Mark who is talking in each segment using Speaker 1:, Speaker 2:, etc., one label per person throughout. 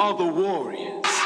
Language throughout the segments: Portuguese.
Speaker 1: are the warriors.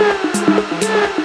Speaker 1: Yeah.